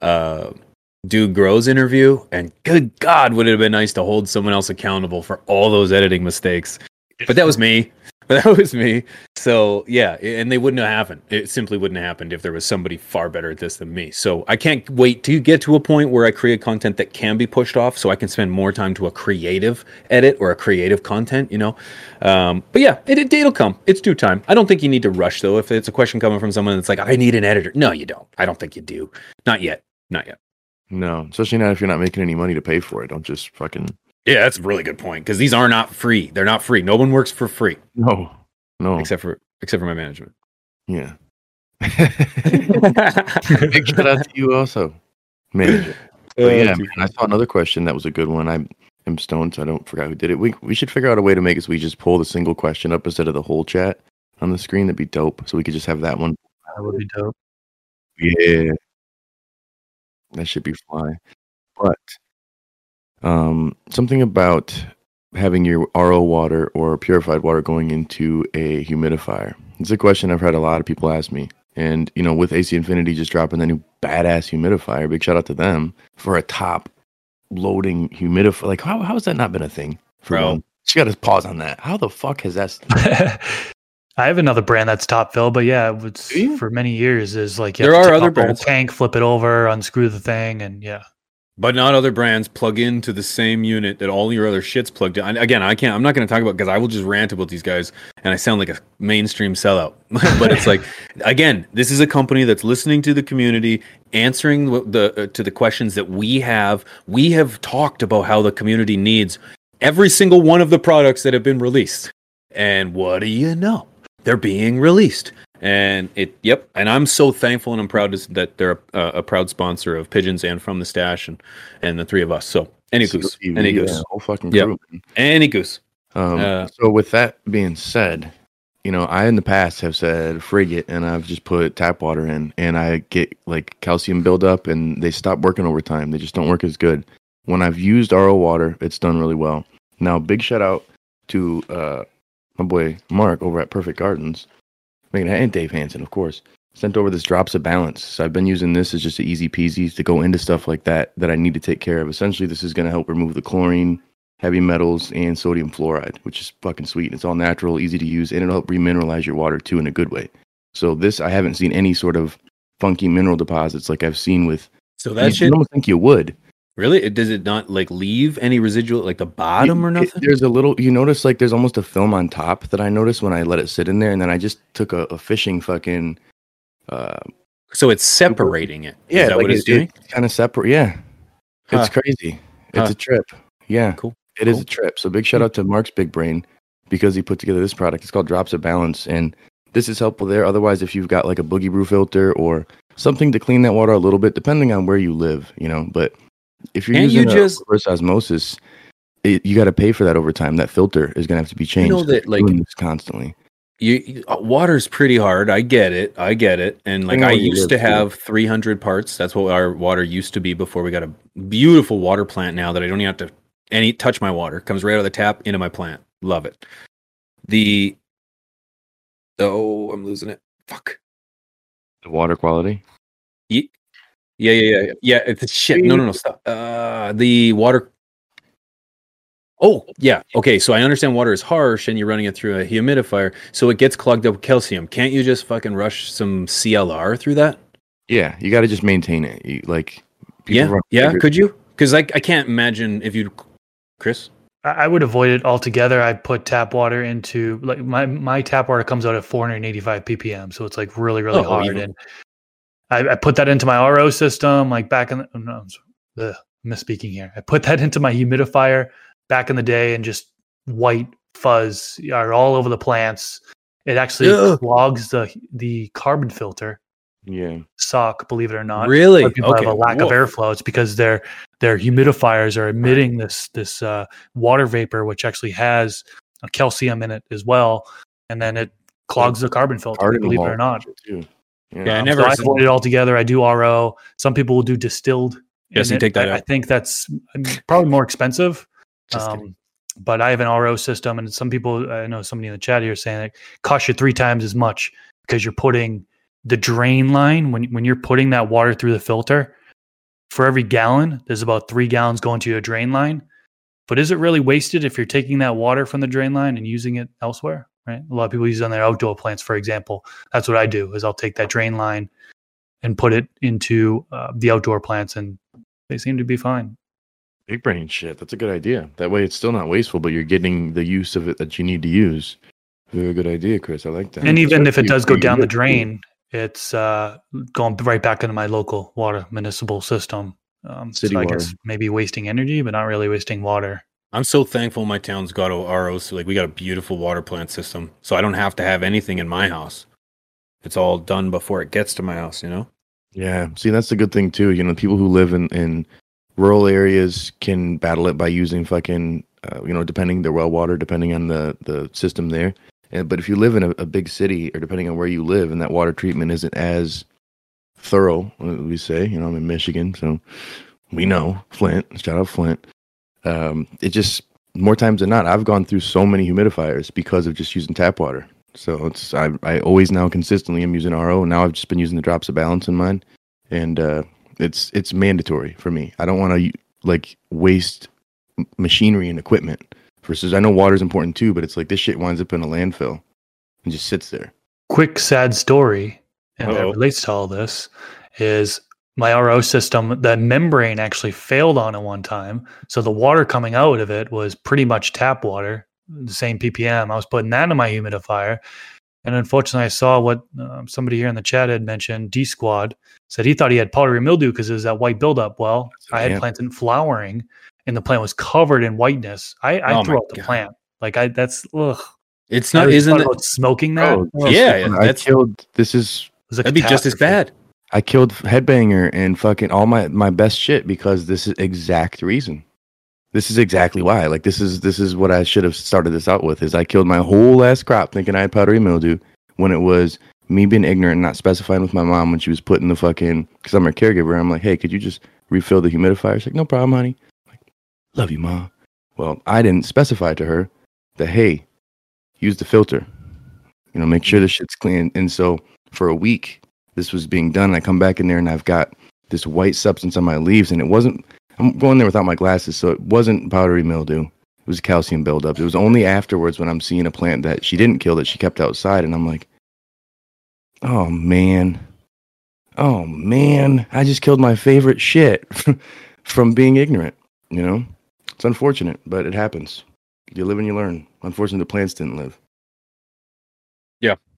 uh dude grows interview and good god would it have been nice to hold someone else accountable for all those editing mistakes. But that was me. But that was me so yeah and they wouldn't have happened. It simply wouldn't have happened if there was somebody far better at this than me. So i can't wait to get to a point where i create content that can be pushed off so i can spend more time to a creative edit or a creative content you know? Um, but yeah it, it, it'll come. It's due time. I don't think you need to rush though if it's a question coming from someone that's like i need an editor. No you don't. I don't think you do. Not yet. Not yet. No, especially not if you're not making any money to pay for it. Don't just fucking yeah that's a really good point because these are not free. They're not free. No one works for free. No, no. except for except for my management yeah. Big shout out to you also, manager. But yeah, man, I saw another question that was a good one. I am stoned, so I don't forgot who did it. We we should figure out a way to make it so we just pull the single question up instead of the whole chat on the screen. That'd be dope. So we could just have that one. that would be dope Yeah, that should be fly. But um, something about having your RO water or purified water going into a humidifier. It's a question I've had a lot of people ask me. And you know, with AC Infinity just dropping the new badass humidifier, big shout out to them for a top loading humidifier. Like, how how has that not been a thing? For Bro. one? Just got to pause on that. How the fuck has that? I have another brand that's top fill, but yeah, it was for many years is like you There are other off the whole brands. tank, flip it over, unscrew the thing, and yeah. But not other brands plug into the same unit that all your other shit's plugged in. Again, I can't. I'm not going to talk about because I will just rant about these guys, and I sound like a mainstream sellout. but it's like, again, this is a company that's listening to the community, answering the, the uh, to the questions that we have. We have talked about how the community needs every single one of the products that have been released. And what do you know? They're being released. And it, yep. And I'm so thankful and I'm proud to, that they're a, a proud sponsor of Pigeons and From the Stash and, and the three of us. So, any goose, COTV, any yeah, goose, whole fucking Yep. crew. man. any goose. Um, Uh, so with that being said, you know, I in the past have said frigate and I've just put tap water in and I get like calcium buildup and they stop working over time. They just don't work as good. When I've used RO water, it's done really well. Now, big shout out to uh, my boy Mark over at Perfect Gardens, making and Dave Hansen, of course. Sent over this drops of balance. So I've been using this as just an easy peasy to go into stuff like that that I need to take care of. Essentially, this is going to help remove the chlorine, heavy metals, and sodium fluoride, which is fucking sweet. It's all natural, easy to use, and it'll help remineralize your water too in a good way. So this, I haven't seen any sort of funky mineral deposits like I've seen with. So you, that you shit, almost think you would. Really? It, does it not like leave any residual, like the bottom You- or it- nothing? there's a little. You notice like there's almost a film on top that I noticed when I let it sit in there, and then I just took a, a fishing fucking. Uh, so it's separating it. yeah, that like what it's it, doing? kind of separate. Yeah, it's crazy. It's Huh. a trip. Yeah, Cool. It is Cool. a trip. So big shout out to Mark's Big Brain because he put together this product. It's called Drops of Balance, and this is helpful there. Otherwise, if you've got like a Boogie Blue filter or something to clean that water a little bit, depending on where you live, you know. But if you're Can't you using a just- reverse osmosis, it, you got to pay for that over time. That filter is going to have to be changed. You know that, like- constantly. you, you uh, water's pretty hard i get it i get it and like know i used to too. have 300 parts that's what our water used to be before we got a beautiful water plant now that i don't even have to any touch my water comes right out of the tap into my plant love it the oh i'm losing it fuck The water quality. Ye- yeah yeah yeah yeah yeah it's shit no no no stop uh the water Oh, yeah. Okay, so I understand water is harsh and you're running it through a humidifier, so it gets clogged up with calcium. Can't you just fucking rush some CLR through that? Yeah, you got to just maintain it. You, like, people yeah, run yeah. Could you? Because I, I can't imagine if you, Chris. I I would avoid it altogether. I put tap water into like my my tap water comes out at 485 ppm, so it's like really really Oh, hard. even- And I, I put that into my RO system, like back in the, oh, no, I'm misspeaking here. I put that into my humidifier back in the day, and just white fuzz are all over the plants. It actually Ugh. clogs the the carbon filter Yeah. sock, believe it or not. really? A lot of people Okay. have a lack of airflow. It's because their their humidifiers are emitting this this uh, water vapor, which actually has a calcium in it as well, and then it clogs the carbon filter. Cardinal believe it or not. Too. Yeah. Yeah, I never. So I avoid it altogether. I do RO. Some people will do distilled. Yes, you it. take that I, I think that's probably more expensive. Um, but I have an RO system, and some people I know somebody in the chat here saying it costs you three times as much because you're putting the drain line when when you're putting that water through the filter. For every gallon, there's about three gallons going to your drain line. But is it really wasted if you're taking that water from the drain line and using it elsewhere? Right. A lot of people use it on their outdoor plants, for example. That's what I do. Is I'll take that drain line and put it into uh, the outdoor plants, and they seem to be fine. Big brain shit. That's a good idea. That way it's still not wasteful, but you're getting the use of it that you need to use. Very good idea, Chris. I like that. and even if it does go down the drain, it's uh, going right back into my local water municipal system. Um, City so I water. guess maybe wasting energy, but not really wasting water. I'm so thankful my town's got a ROs. Like we got a beautiful water plant system, so I don't have to have anything in my house. It's all done before it gets to my house. You know. Yeah. See, that's the good thing too. You know, people who live in, in rural areas can battle it by using fucking, uh, you know, depending their well water, depending on the the system there. And, but if you live in a, a big city, or depending on where you live, and that water treatment isn't as thorough, uh, we say, you know, I'm in Michigan, so we know Flint. Shout out Flint. Um, it just more times than not, I've gone through so many humidifiers because of just using tap water. So it's I I always now consistently am using RO. Now I've just been using the drops of balance in mine, and uh, it's it's mandatory for me. I don't want to like waste machinery and equipment. Versus, I know water's important too, but it's like this shit winds up in a landfill and just sits there. quick sad story and that Uh-oh. relates to all this is my RO system, the membrane actually failed on it one time. So the water coming out of it was pretty much tap water, the same ppm. I was putting that in my humidifier. And unfortunately, I saw what um, somebody here in the chat had mentioned. D Squad said he thought he had powdery mildew because it was that white buildup. Well, I had Yeah. plants in flowering, and the plant was covered in whiteness. I, I Oh threw my out the God. plant. Like I, that's ugh. It's not. Isn't it? about smoking that? Oh, Ugh. Yeah, I that's killed. This is It was a that'd be just as bad. I killed Headbanger and fucking all my my best shit because this is exact reason. This is exactly why. Like this is this is what I should have started this out with. Is I killed my whole last crop thinking I had powdery mildew when it was me being ignorant and not specifying with my mom when she was putting the fucking because I'm her caregiver. I'm like, hey, could you just refill the humidifier? She's like, no problem, honey. I'm like, love you, ma. Well, I didn't specify to her that hey, use the filter. You know, make sure the shit's clean. And so for a week, this was being done. And I come back in there and I've got this white substance on my leaves, and it wasn't. I'm going there without my glasses, so it wasn't powdery mildew. It was calcium buildup. It was only afterwards when I'm seeing a plant that she didn't kill that she kept outside, and I'm like, oh man, oh man, I just killed my favorite shit from being ignorant. You know, it's unfortunate, but it happens. You live and you learn. Unfortunately, the plants didn't live.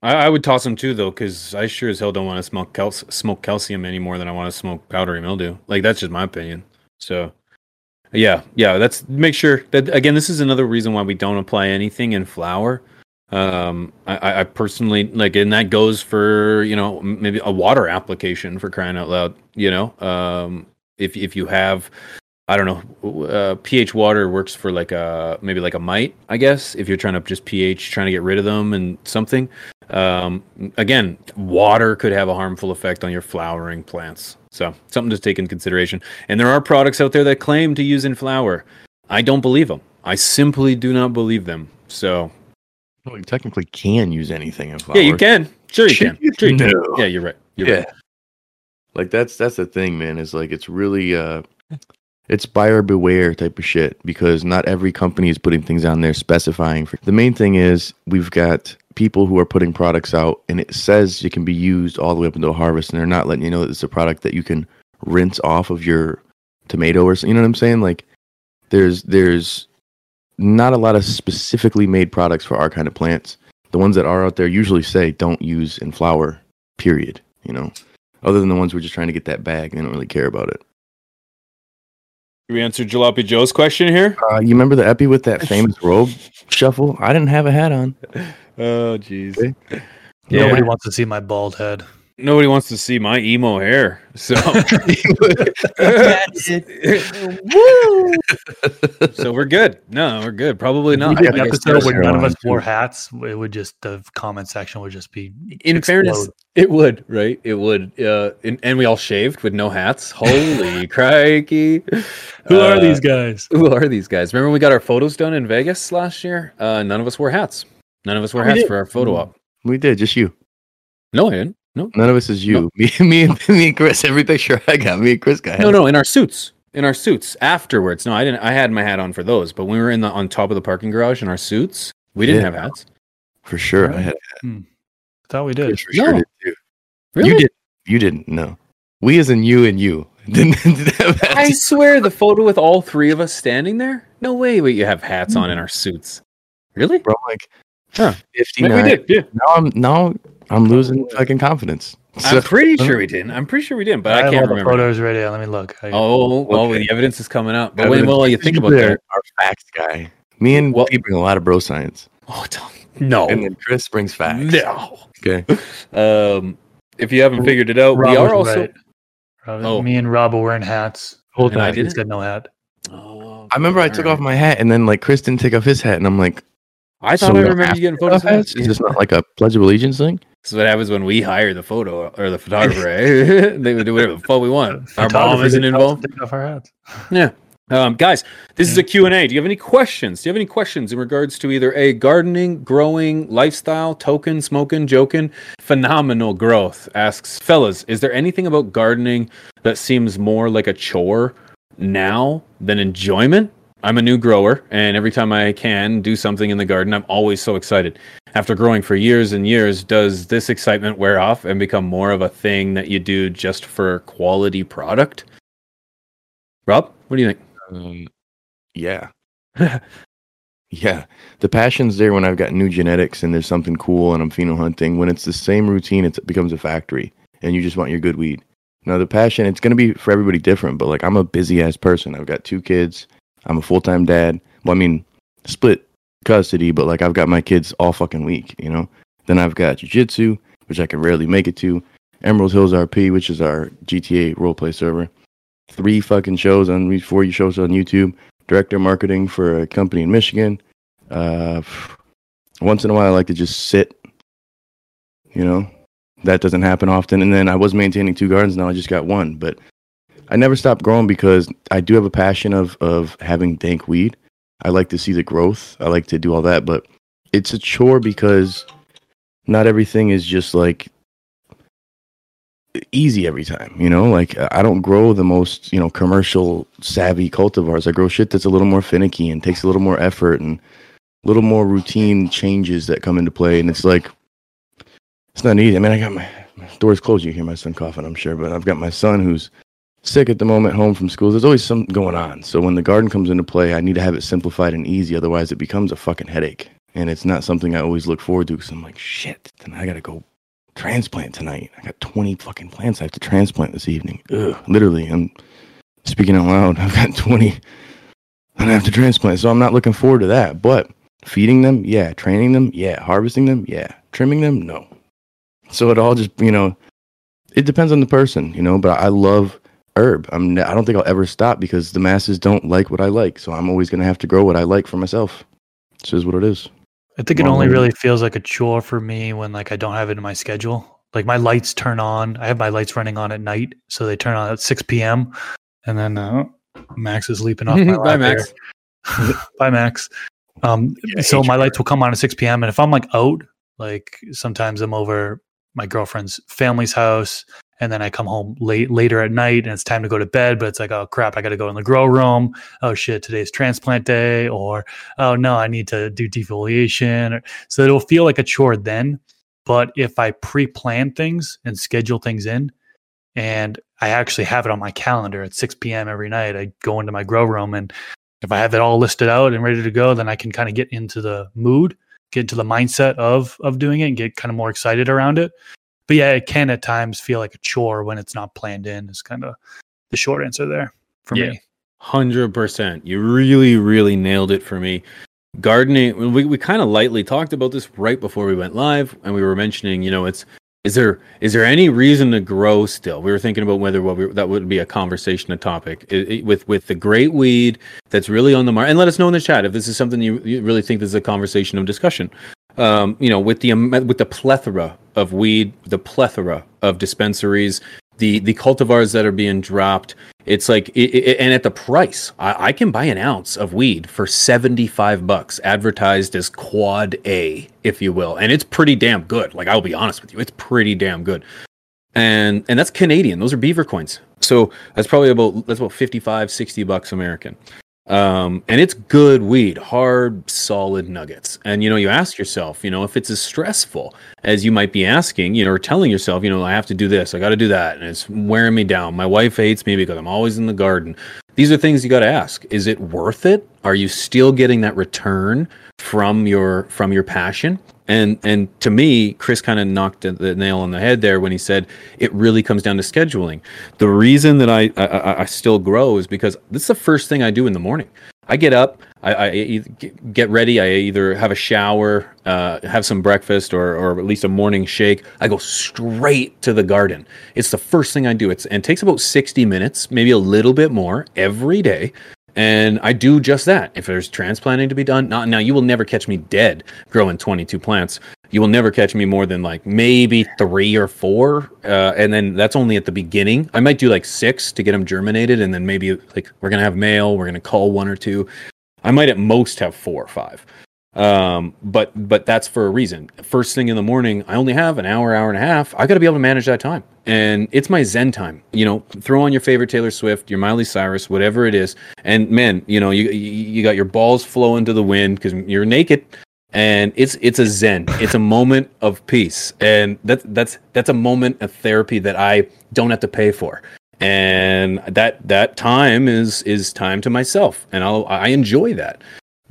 I, I would toss them too, though, because I sure as hell don't want to smoke cal- smoke calcium any more than I want to smoke powdery mildew. Like that's just my opinion. So, yeah, yeah. That's make sure that again. This is another reason why we don't apply anything in flour. Um, I- I, personally like, and that goes for you know maybe a water application for crying out loud. You know, um, if if you have I don't know. Uh, pH water works for like a maybe like a mite, I guess. If you're trying to just pH, trying to get rid of them and something. Um, again, water could have a harmful effect on your flowering plants. So something to take in consideration. And there are products out there that claim to use in flower. I don't believe them. I simply do not believe them. So Well, you technically can use anything in flower. yeah, you can. Sure, you can. Sure, you can. No. Yeah, you're right. You're yeah. right. Like that's that's the thing, man. Is like it's really uh it's buyer beware type of shit because not every company is putting things on there specifying for the main thing is we've got people who are putting products out and it says it can be used all the way up until harvest and they're not letting you know that it's a product that you can rinse off of your tomato or. You know what I'm saying? Like there's there's not a lot of specifically made products for our kind of plants. The ones that are out there usually say don't use in flower, period. You know, other than the ones who are just trying to get that bag, they don't really care about it. We answered Jalopy Joe's question here. Uh, you remember the epi with that famous robe shuffle? I didn't have a hat on. Oh, jeez. Okay. Yeah. Nobody wants to see my bald head. Nobody wants to see my emo hair. So so we're good. No, we're good. Probably not. we did I an guess episode where none of us wore hats, it would just the comment section would just be in fairness, explode. it would, right? It would. Uh, and, and we all shaved with no hats. Holy crikey. Who are Uh, these guys? Who are these guys? Remember when we got our photos done in Vegas last year? Uh, none of us wore hats. None of us wore We hats did. for our photo op. we did, just you. No, I didn't. No. None of us is you. Me, me, and me and Chris. Every picture I got, me and Chris got. No, no, in our suits. In our suits afterwards. No, I didn't. I had my hat on for those, but when we were in the on top of the parking garage in our suits, we didn't Yeah. have hats. for sure. I had. Hmm. thought we did. Chris for sure No. did too. Really? You did. You didn't. No. We as in you and you didn't, didn't have hats. I swear the photo with all three of us standing there. No way. Wait, you have hats on in hmm. our suits. Really? Bro, like Huh. fifty We did. Yeah. Now I'm now I'm losing fucking confidence. So- I'm pretty sure we didn't. I'm pretty sure we didn't, but I, I, can't all the remember. photos ready. Let me look. I, Oh, well, Okay. the evidence is coming out. But when Evidence- well, you think about Usually that. Our, our facts guy. Me and Well- he bring a lot of bro science, Oh, no. and then Chris brings facts. No. Okay. Um, if you haven't figured it out, Rob we are also. right. Rob- Oh. Me and Rob were wearing hats. Whole And I time he didn't? said no hat. Oh, I remember I took off my hat, and then like Chris didn't take off his hat, and I'm like, I thought we I remember you getting photos. take off hats? Is this not like a Pledge of Allegiance thing? This is what happens when we hire the photo or the photographer. eh? they would do whatever the fuck we want. Our mom isn't didn't tell us involved. Take off our hats. Yeah. Um, guys, this is a Q&A. Do you have any questions? Do you have any questions in regards to either a gardening, growing, lifestyle, token, smoking, joking? Phenomenal growth asks, fellas, is there anything about gardening that seems more like a chore now than enjoyment? I'm a new grower, and every time I can do something in the garden, I'm always so excited. After growing for years and years, does this excitement wear off and become more of a thing that you do just for quality product? Rob, what do you think? Um, yeah. yeah. The passion's there when I've got new genetics and there's something cool and I'm pheno hunting. When it's the same routine, it's, it becomes a factory and you just want your good weed. Now, the passion, it's going to be for everybody different, but like I'm a busy ass person. I've got two kids. I'm a full time dad. Well, I mean, split custody, but like I've got my kids all fucking week, you know? Then I've got jujitsu, which I can rarely make it to, Emerald Hills RP, which is our GTA roleplay server three fucking shows on four shows on YouTube. Director marketing for a company in Michigan. Uh, once in a while, I like to just sit. You know, that doesn't happen often. And then I was maintaining two gardens. Now I just got one, but I never stopped growing because I do have a passion of of having dank weed. I like to see the growth. I like to do all that, but it's a chore because not everything is just like easy every time. You know, like I don't grow the most you know commercial savvy cultivars. I grow shit that's a little more finicky and takes a little more effort and a little more routine changes that come into play. And it's like it's not easy. I mean, I got my, my doors closed. You hear my son coughing, I'm sure, but I've got my son who's sick at the moment, home from school. There's always something going on. So when the garden comes into play, I need to have it simplified and easy. Otherwise, it becomes a fucking headache. And it's not something I always look forward to because I'm like, shit, then I got to go transplant tonight. I got 20 fucking plants I have to transplant this evening. Ugh, literally, I'm speaking out loud. I've got 20 and I have to transplant. So I'm not looking forward to that. But feeding them, yeah. Training them, yeah. Harvesting them, yeah. Trimming them, no. So it all just, you know, it depends on the person, you know, but I love herb. I'm I don't think I'll ever stop because the masses don't like what I like. So I'm always going to have to grow what I like for myself. This is what it is. I think it only really feels like a chore for me when like I don't have it in my schedule. Like my lights turn on. I have my lights running on at night, so they turn on at six p.m. And then uh, Max is leaping off my Bye, Max. Bye, Max. Um, Yeah, so my lights will come on at six p.m. And if I'm like out, like sometimes I'm over my girlfriend's family's house, and then I come home late later at night, and it's time to go to bed. But it's like, oh crap, I got to go in the grow room. Oh shit, today's transplant day, or oh no, I need to do defoliation. So it'll feel like a chore then. But if I pre-plan things and schedule things in, and I actually have it on my calendar at 6 p.m. every night, I go into my grow room, and if I have it all listed out and ready to go, then I can kind of get into the mood, get into the mindset of of doing it, and get kind of more excited around it. But yeah, it can at times feel like a chore when it's not planned in. Is kind of the short answer there for Yeah. me. Hundred percent. You really, really nailed it for me. Gardening. We we kind of lightly talked about this right before we went live, and we were mentioning, you know, it's is there is there any reason to grow still? We were thinking about whether what we, that would be a conversation, a topic I- I- with with the great weed that's really on the market. And let us know in the chat if this is something you, you really think this is a conversation of discussion. Um, you know, with the am- with the plethora of weed, the plethora of dispensaries, the the cultivars that are being dropped. It's like, it, it, and at the price, I, I can buy an ounce of weed for seventy five bucks, advertised as Quad A, if you will, and it's pretty damn good. Like I'll be honest with you, it's pretty damn good, and and that's Canadian. Those are beaver coins, so that's probably about that's about 55, 60 bucks American. Um, and it's good weed, hard, solid nuggets. And you know, you ask yourself, you know, if it's as stressful as you might be asking, you know, or telling yourself, you know, I have to do this, I got to do that, and it's wearing me down. My wife hates me because I'm always in the garden. These are things you got to ask. Is it worth it? Are you still getting that return from your from your passion? And and to me, Chris kind of knocked the nail on the head there when he said it really comes down to scheduling. The reason that I I, I- still grow is because this is the first thing I do in the morning. I get up, I, I get- ready. I either have a shower, uh, have some breakfast, or or at least a morning shake. I go straight to the garden. It's the first thing I do. It's and it takes about sixty minutes, maybe a little bit more every day. And I do just that. If there's transplanting to be done, not now you will never catch me dead growing 22 plants. You will never catch me more than like maybe three or four, uh, and then that's only at the beginning. I might do like six to get them germinated, and then maybe like we're gonna have male. We're gonna cull one or two. I might at most have four or five. Um, but but that's for a reason. First thing in the morning, I only have an hour, hour and a half. I got to be able to manage that time, and it's my zen time. You know, throw on your favorite Taylor Swift, your Miley Cyrus, whatever it is, and man, you know, you you got your balls flowing to the wind because you're naked, and it's it's a zen. It's a moment of peace, and that's that's that's a moment of therapy that I don't have to pay for and that that time is is time to myself and I'll, i enjoy that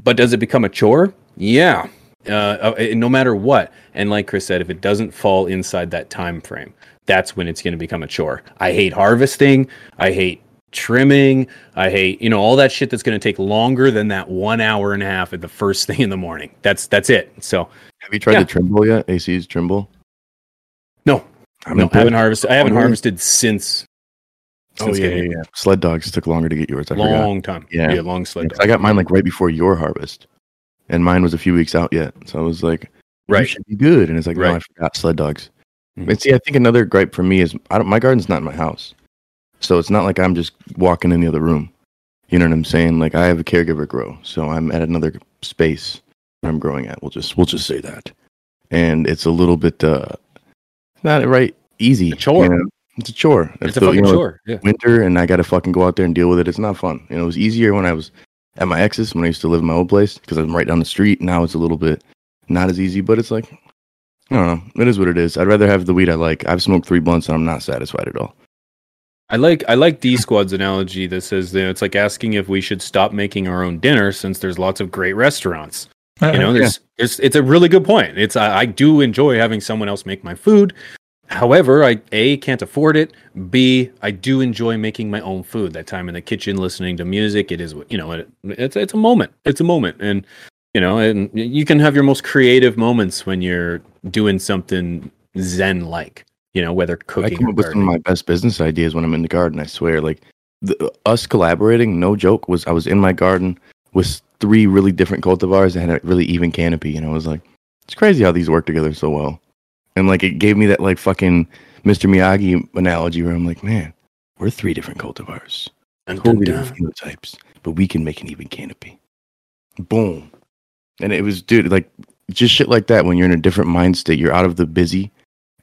but does it become a chore yeah uh, uh, no matter what and like chris said if it doesn't fall inside that time frame that's when it's going to become a chore i hate harvesting i hate trimming i hate you know all that shit that's going to take longer than that one hour and a half at the first thing in the morning that's that's it so Have you tried Yeah. the Trimble yet? AC's Trimble. no I'm no, I haven't harvested i haven't Oh, harvested since Oh yeah, yeah, yeah. Sled dogs took longer to get yours. I forgot. long time Yeah. yeah long sled Dogs. I got mine like right before your harvest, and mine was a few weeks out yet. So I was like, "You right should be good." And it's like, no, I forgot sled dogs. Mhm. But see, I think another gripe for me is I don't. My garden's not in my house, so it's not like I'm just walking in the other room. You know what I'm saying? Like I have a caregiver grow, so I'm at another space I'm growing at. We'll just we'll just say that, and it's a little bit uh, not right easy. Chore. you know? It's a chore. it's a the- you fucking know, chore yeah winter and I got to fucking go out there and deal with it. It's not fun. You know, it was easier when I was at my ex's when I used to live in my old place because I'm right down the street. Now it's a little bit not as easy, but it's like I don't know. It is what it is. I'd rather have the weed I like. I've smoked three blunts and I'm not satisfied at all. I like I like D Squad's analogy that says that it's like asking if we should stop making our own dinner since there's lots of great restaurants. You uh-huh. know, there's there's it's a really good point. It's I, I do enjoy having someone else make my food. However, I a can't afford it. B I do enjoy making my own food. That time in the kitchen, listening to music. It is you know it, it's it's a moment. It's a moment, and you know, and you can have your most creative moments when you're doing something zen like. You know, whether cooking I come up with some of my best business ideas when I'm in the garden. I swear, like the, us collaborating, no joke, was I was in my garden with three really different cultivars that had a really even canopy, and I was like, it's crazy how these work together so well. And like it gave me that like fucking Mr. Miyagi analogy where I'm like, man, we're three different cultivars, totally different uh, phenotypes, but we can make an even canopy. Boom. And it was, dude, like just shit like that. When you're in a different mind state, you're out of the busy,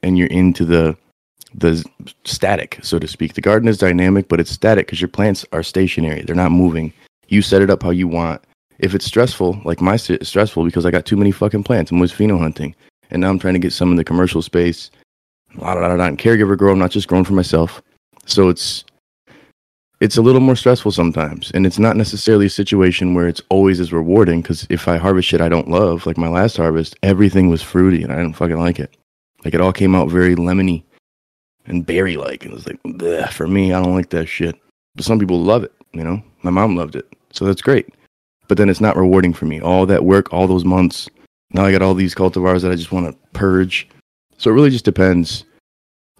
and you're into the the static, so to speak. The garden is dynamic, but it's static because your plants are stationary. They're not moving. You set it up how you want. If it's stressful, like my stressful because I got too many fucking plants. I'm always pheno hunting, and now I'm trying to get some in the commercial space. La da da da. And caregiver girl, I'm not just growing for myself, so it's it's a little more stressful sometimes, and it's not necessarily a situation where it's always as rewarding. Because if I harvest shit I don't love, like my last harvest, everything was fruity, and I didn't fucking like it. Like it all came out very lemony and berry like. And it was like, for me, I don't like that shit. But some people love it, you know? My mom loved it. So that's great. But then it's not rewarding for me. All that work, all those months. Now I got all these cultivars that I just want to purge. So it really just depends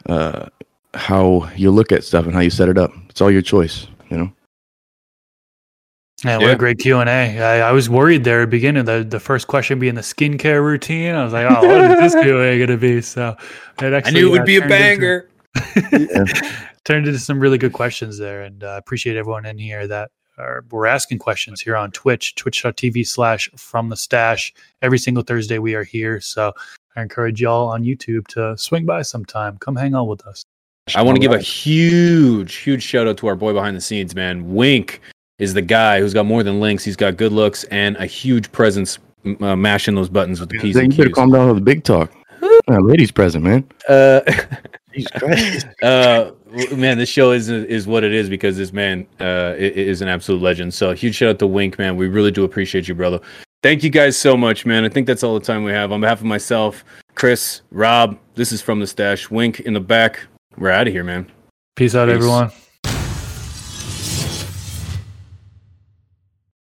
uh, how you look at stuff and how you set it up. It's all your choice, you know? Yeah, what Yeah. a great Q and A. I, I was worried there at the beginning. The the first question being the skincare routine. I was like, oh, what is this Q and A going to be? So it actually, I knew it would uh, be a turned into- banger. turned into some really good questions there, and uh, appreciate everyone in here that are we're asking questions here on Twitch, twitch.tv slash from the stash. Every single Thursday we are here, so I encourage y'all on YouTube to swing by sometime. Come hang out with us. I want to give a huge, huge shout out to our boy behind the scenes, man. Wink is the guy who's got more than links. He's got good looks and a huge presence uh, mashing those buttons with the P's and you better Q's. calm down with the big talk. Uh, ladies present, man. Uh, Jesus Christ. uh, w- man, this show is is what it is because this man uh, is an absolute legend. So huge shout out to Wink, man. We really do appreciate you, brother. Thank you guys so much, man. I think that's all the time we have. On behalf of myself, Chris, Rob, this is from the stash. Wink in the back. We're out of here, man. Peace out, Peace. everyone.